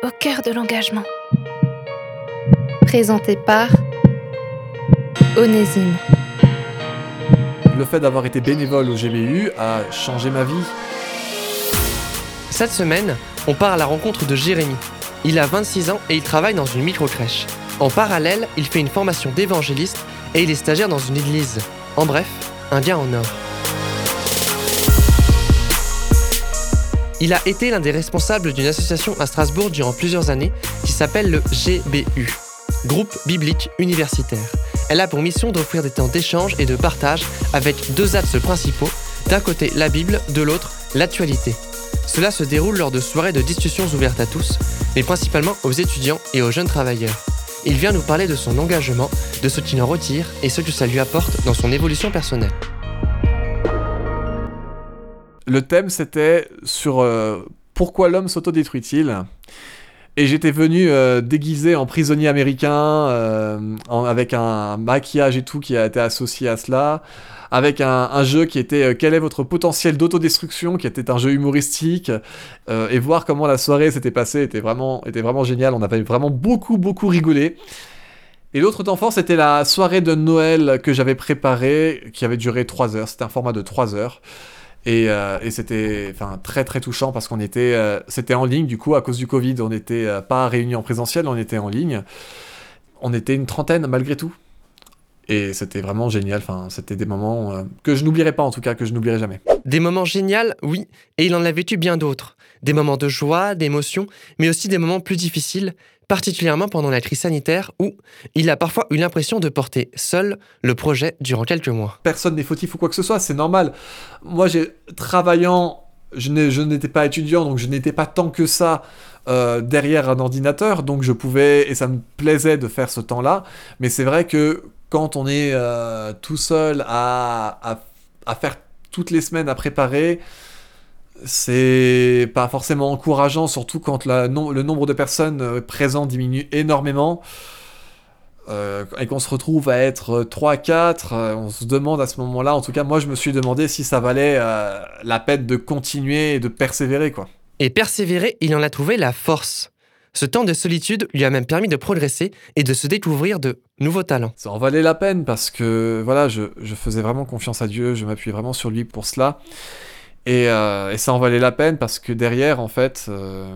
Au cœur de l'engagement. Présenté par Onésime. Le fait d'avoir été bénévole au GBU a changé ma vie. Cette semaine, on part à la rencontre de Jérémy. Il a 26 ans et il travaille dans une micro-crèche. En parallèle, il fait une formation d'évangéliste et il est stagiaire dans une église. En bref, un lien en or. Il a été l'un des responsables d'une association à Strasbourg durant plusieurs années qui s'appelle le GBU, Groupe Biblique Universitaire. Elle a pour mission d'offrir des temps d'échange et de partage avec deux axes principaux, d'un côté la Bible, de l'autre l'actualité. Cela se déroule lors de soirées de discussions ouvertes à tous, mais principalement aux étudiants et aux jeunes travailleurs. Il vient nous parler de son engagement, de ce qu'il en retire et ce que ça lui apporte dans son évolution personnelle. Le thème c'était sur euh, pourquoi l'homme s'autodétruit-il? Et j'étais venu euh, déguisé en prisonnier américain, euh, avec un maquillage et tout qui a été associé à cela, avec un, jeu qui était quel est votre potentiel d'autodestruction, qui était un jeu humoristique, et voir comment la soirée s'était passée était vraiment, était vraiment génial. On avait vraiment beaucoup, beaucoup rigolé. Et l'autre temps fort, c'était la soirée de Noël que j'avais préparée, qui avait duré 3 heures. C'était un format de 3 heures. Et, euh, et c'était enfin, très très touchant parce qu'on était, euh, c'était en ligne du coup à cause du Covid, on n'était euh, pas réunis en présentiel, on était en ligne. On était une trentaine malgré tout. Et c'était vraiment génial, enfin, c'était des moments que je n'oublierai pas en tout cas, que je n'oublierai jamais. Des moments géniaux, oui, et il en a vécu bien d'autres. Des moments de joie, d'émotion, mais aussi des moments plus difficiles, particulièrement pendant la crise sanitaire où il a parfois eu l'impression de porter seul le projet durant quelques mois. Personne n'est fautif ou quoi que ce soit, c'est normal. Moi, j'ai travaillant, je n'étais pas étudiant, donc je n'étais pas tant que ça euh, derrière un ordinateur, donc je pouvais, et ça me plaisait de faire ce temps-là, mais c'est vrai que quand on est euh, tout seul à faire toutes les semaines à préparer, c'est pas forcément encourageant, surtout quand la, le nombre de personnes euh, présentes diminue énormément. Euh, et qu'on se retrouve à être 3-4, euh, on se demande à ce moment-là, en tout cas moi je me suis demandé si ça valait euh, la peine de continuer et de persévérer quoi. Et persévérer, il en a trouvé la force. Ce temps de solitude lui a même permis de progresser et de se découvrir de nouveaux talents. Ça en valait la peine parce que voilà, je, je faisais vraiment confiance à Dieu, je m'appuyais vraiment sur lui pour cela. Et, euh, et ça en valait la peine parce que derrière, en fait, euh,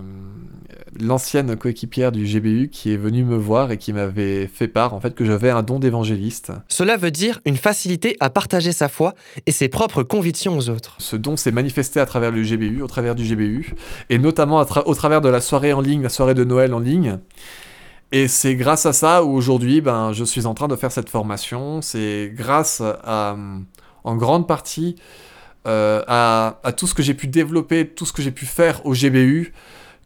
l'ancienne coéquipière du GBU qui est venue me voir et qui m'avait fait part, en fait, que j'avais un don d'évangéliste. Cela veut dire une facilité à partager sa foi et ses propres convictions aux autres. Ce don s'est manifesté à travers le GBU, au travers du GBU, et notamment tra- au travers de la soirée en ligne, la soirée de Noël en ligne. Et c'est grâce à ça où aujourd'hui, ben, je suis en train de faire cette formation. C'est grâce à, en grande partie, euh, à, tout ce que j'ai pu développer, tout ce que j'ai pu faire au GBU,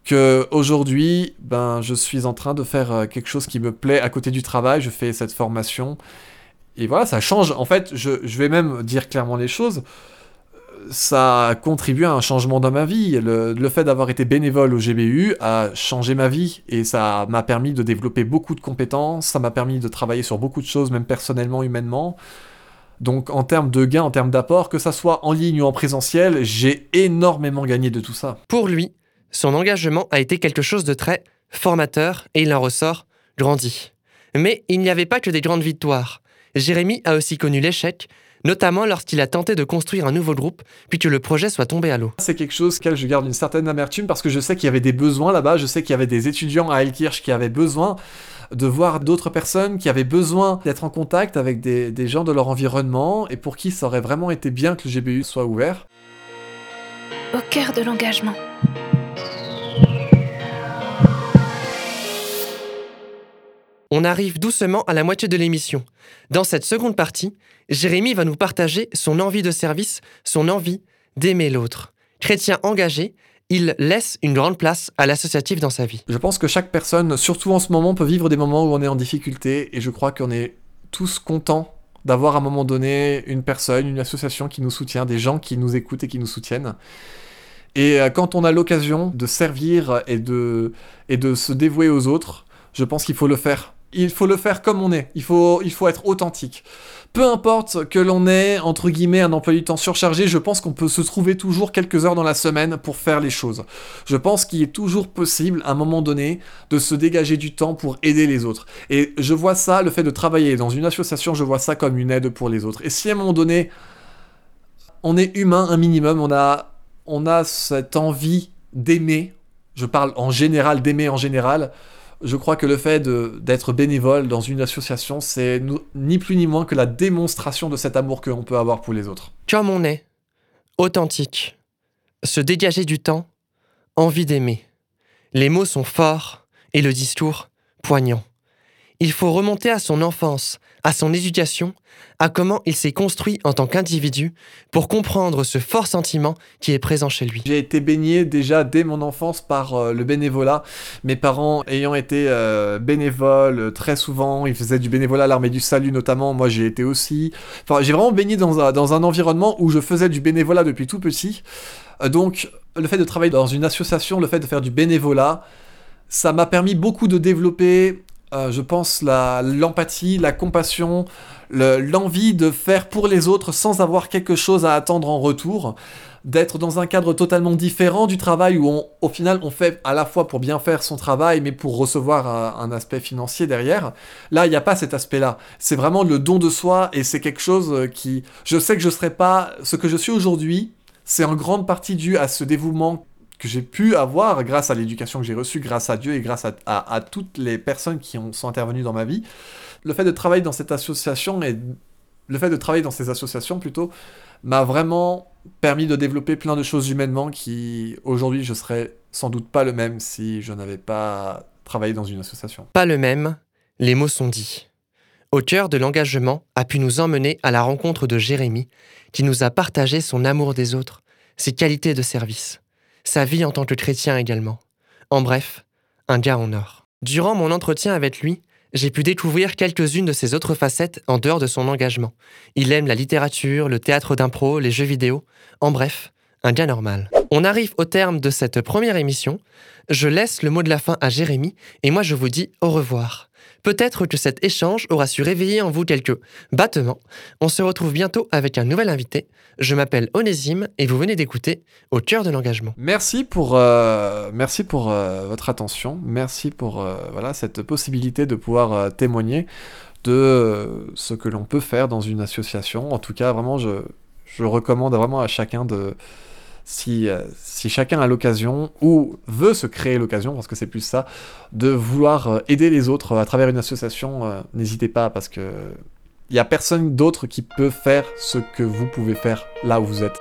que aujourd'hui, ben, je suis en train de faire euh, quelque chose qui me plaît à côté du travail. Je fais cette formation. Et voilà, ça change. En fait, je, vais même dire clairement les choses ça a contribué à un changement dans ma vie. Le fait d'avoir été bénévole au GBU a changé ma vie et ça m'a permis de développer beaucoup de compétences, ça m'a permis de travailler sur beaucoup de choses, même personnellement, humainement. Donc en termes de gains, en termes d'apport, que ça soit en ligne ou en présentiel, j'ai énormément gagné de tout ça. Pour lui, son engagement a été quelque chose de très formateur et il en ressort grandi. Mais il n'y avait pas que des grandes victoires. Jérémy a aussi connu l'échec, notamment lorsqu'il a tenté de construire un nouveau groupe, puis que le projet soit tombé à l'eau. C'est quelque chose auquel je garde une certaine amertume parce que je sais qu'il y avait des besoins là-bas, je sais qu'il y avait des étudiants à Elkirch qui avaient besoin de voir d'autres personnes qui avaient besoin d'être en contact avec des, des gens de leur environnement et pour qui ça aurait vraiment été bien que le GBU soit ouvert. Au cœur de l'engagement. On arrive doucement à la moitié de l'émission. Dans cette seconde partie, Jérémy va nous partager son envie de service, son envie d'aimer l'autre. Chrétien engagé, il laisse une grande place à l'associatif dans sa vie. Je pense que chaque personne, surtout en ce moment, peut vivre des moments où on est en difficulté et je crois qu'on est tous contents d'avoir à un moment donné une personne, une association qui nous soutient, des gens qui nous écoutent et qui nous soutiennent. Et euh, quand on a l'occasion de servir et de, et de se dévouer aux autres, je pense qu'il faut le faire. Il faut le faire comme on est. Il faut, il faut être authentique. Peu importe que l'on ait, entre guillemets, un emploi du temps surchargé, je pense qu'on peut se trouver toujours quelques heures dans la semaine pour faire les choses. Je pense qu'il est toujours possible, à un moment donné, de se dégager du temps pour aider les autres. Et je vois ça, le fait de travailler dans une association, je vois ça comme une aide pour les autres. Et si à un moment donné, on est humain un minimum, on a, on a cette envie d'aimer, je parle en général d'aimer en général, je crois que le fait d'être bénévole dans une association, c'est ni plus ni moins que la démonstration de cet amour que l'on peut avoir pour les autres. Comme on est, authentique, se dégager du temps, envie d'aimer. Les mots sont forts et le discours poignant. Il faut remonter à son enfance, à son éducation, à comment il s'est construit en tant qu'individu pour comprendre ce fort sentiment qui est présent chez lui. J'ai été baigné déjà dès mon enfance par euh, le bénévolat. Mes parents ayant été euh, bénévoles euh, très souvent, ils faisaient du bénévolat à l'armée du salut notamment, moi j'ai été aussi. Enfin, j'ai vraiment baigné dans un, dans un environnement où je faisais du bénévolat depuis tout petit. donc, le fait de travailler dans une association, le fait de faire du bénévolat, ça m'a permis beaucoup de développer euh, je pense, l'empathie, la, compassion, l'envie de faire pour les autres sans avoir quelque chose à attendre en retour, d'être dans un cadre totalement différent du travail où au final on fait à la fois pour bien faire son travail mais pour recevoir un, un aspect financier derrière. Là, il n'y a pas cet aspect-là. C'est vraiment le don de soi et c'est quelque chose qui... Je sais que je ne serais pas ce que je suis aujourd'hui. C'est en grande partie dû à ce dévouement que j'ai pu avoir grâce à l'éducation que j'ai reçue, grâce à Dieu et grâce à, toutes les personnes qui ont, sont intervenues dans ma vie. Le fait de travailler dans cette association et le fait de travailler dans ces associations plutôt m'a vraiment permis de développer plein de choses humainement qui aujourd'hui je serais sans doute pas le même si je n'avais pas travaillé dans une association. Pas le même, les mots sont dits. Au cœur de l'engagement a pu nous emmener à la rencontre de Jérémie, qui nous a partagé son amour des autres, ses qualités de service sa vie en tant que chrétien également. En bref, un gars en or. Durant mon entretien avec lui, j'ai pu découvrir quelques-unes de ses autres facettes en dehors de son engagement. Il aime la littérature, le théâtre d'impro, les jeux vidéo, en bref, un gars normal. On arrive au terme de cette première émission. Je laisse le mot de la fin à Jérémy et moi je vous dis au revoir. Peut-être que cet échange aura su réveiller en vous quelques battements. On se retrouve bientôt avec un nouvel invité. Je m'appelle Onésime et vous venez d'écouter Au cœur de l'engagement. Merci pour, euh, euh, votre attention. Merci pour euh, cette possibilité de pouvoir témoigner de ce que l'on peut faire dans une association. En tout cas, vraiment, je, je recommande vraiment à chacun de si, euh, si chacun a l'occasion, ou veut se créer l'occasion, parce que c'est plus ça, de vouloir euh, aider les autres euh, à travers une association, n'hésitez pas, parce que il n'y a personne d'autre qui peut faire ce que vous pouvez faire là où vous êtes.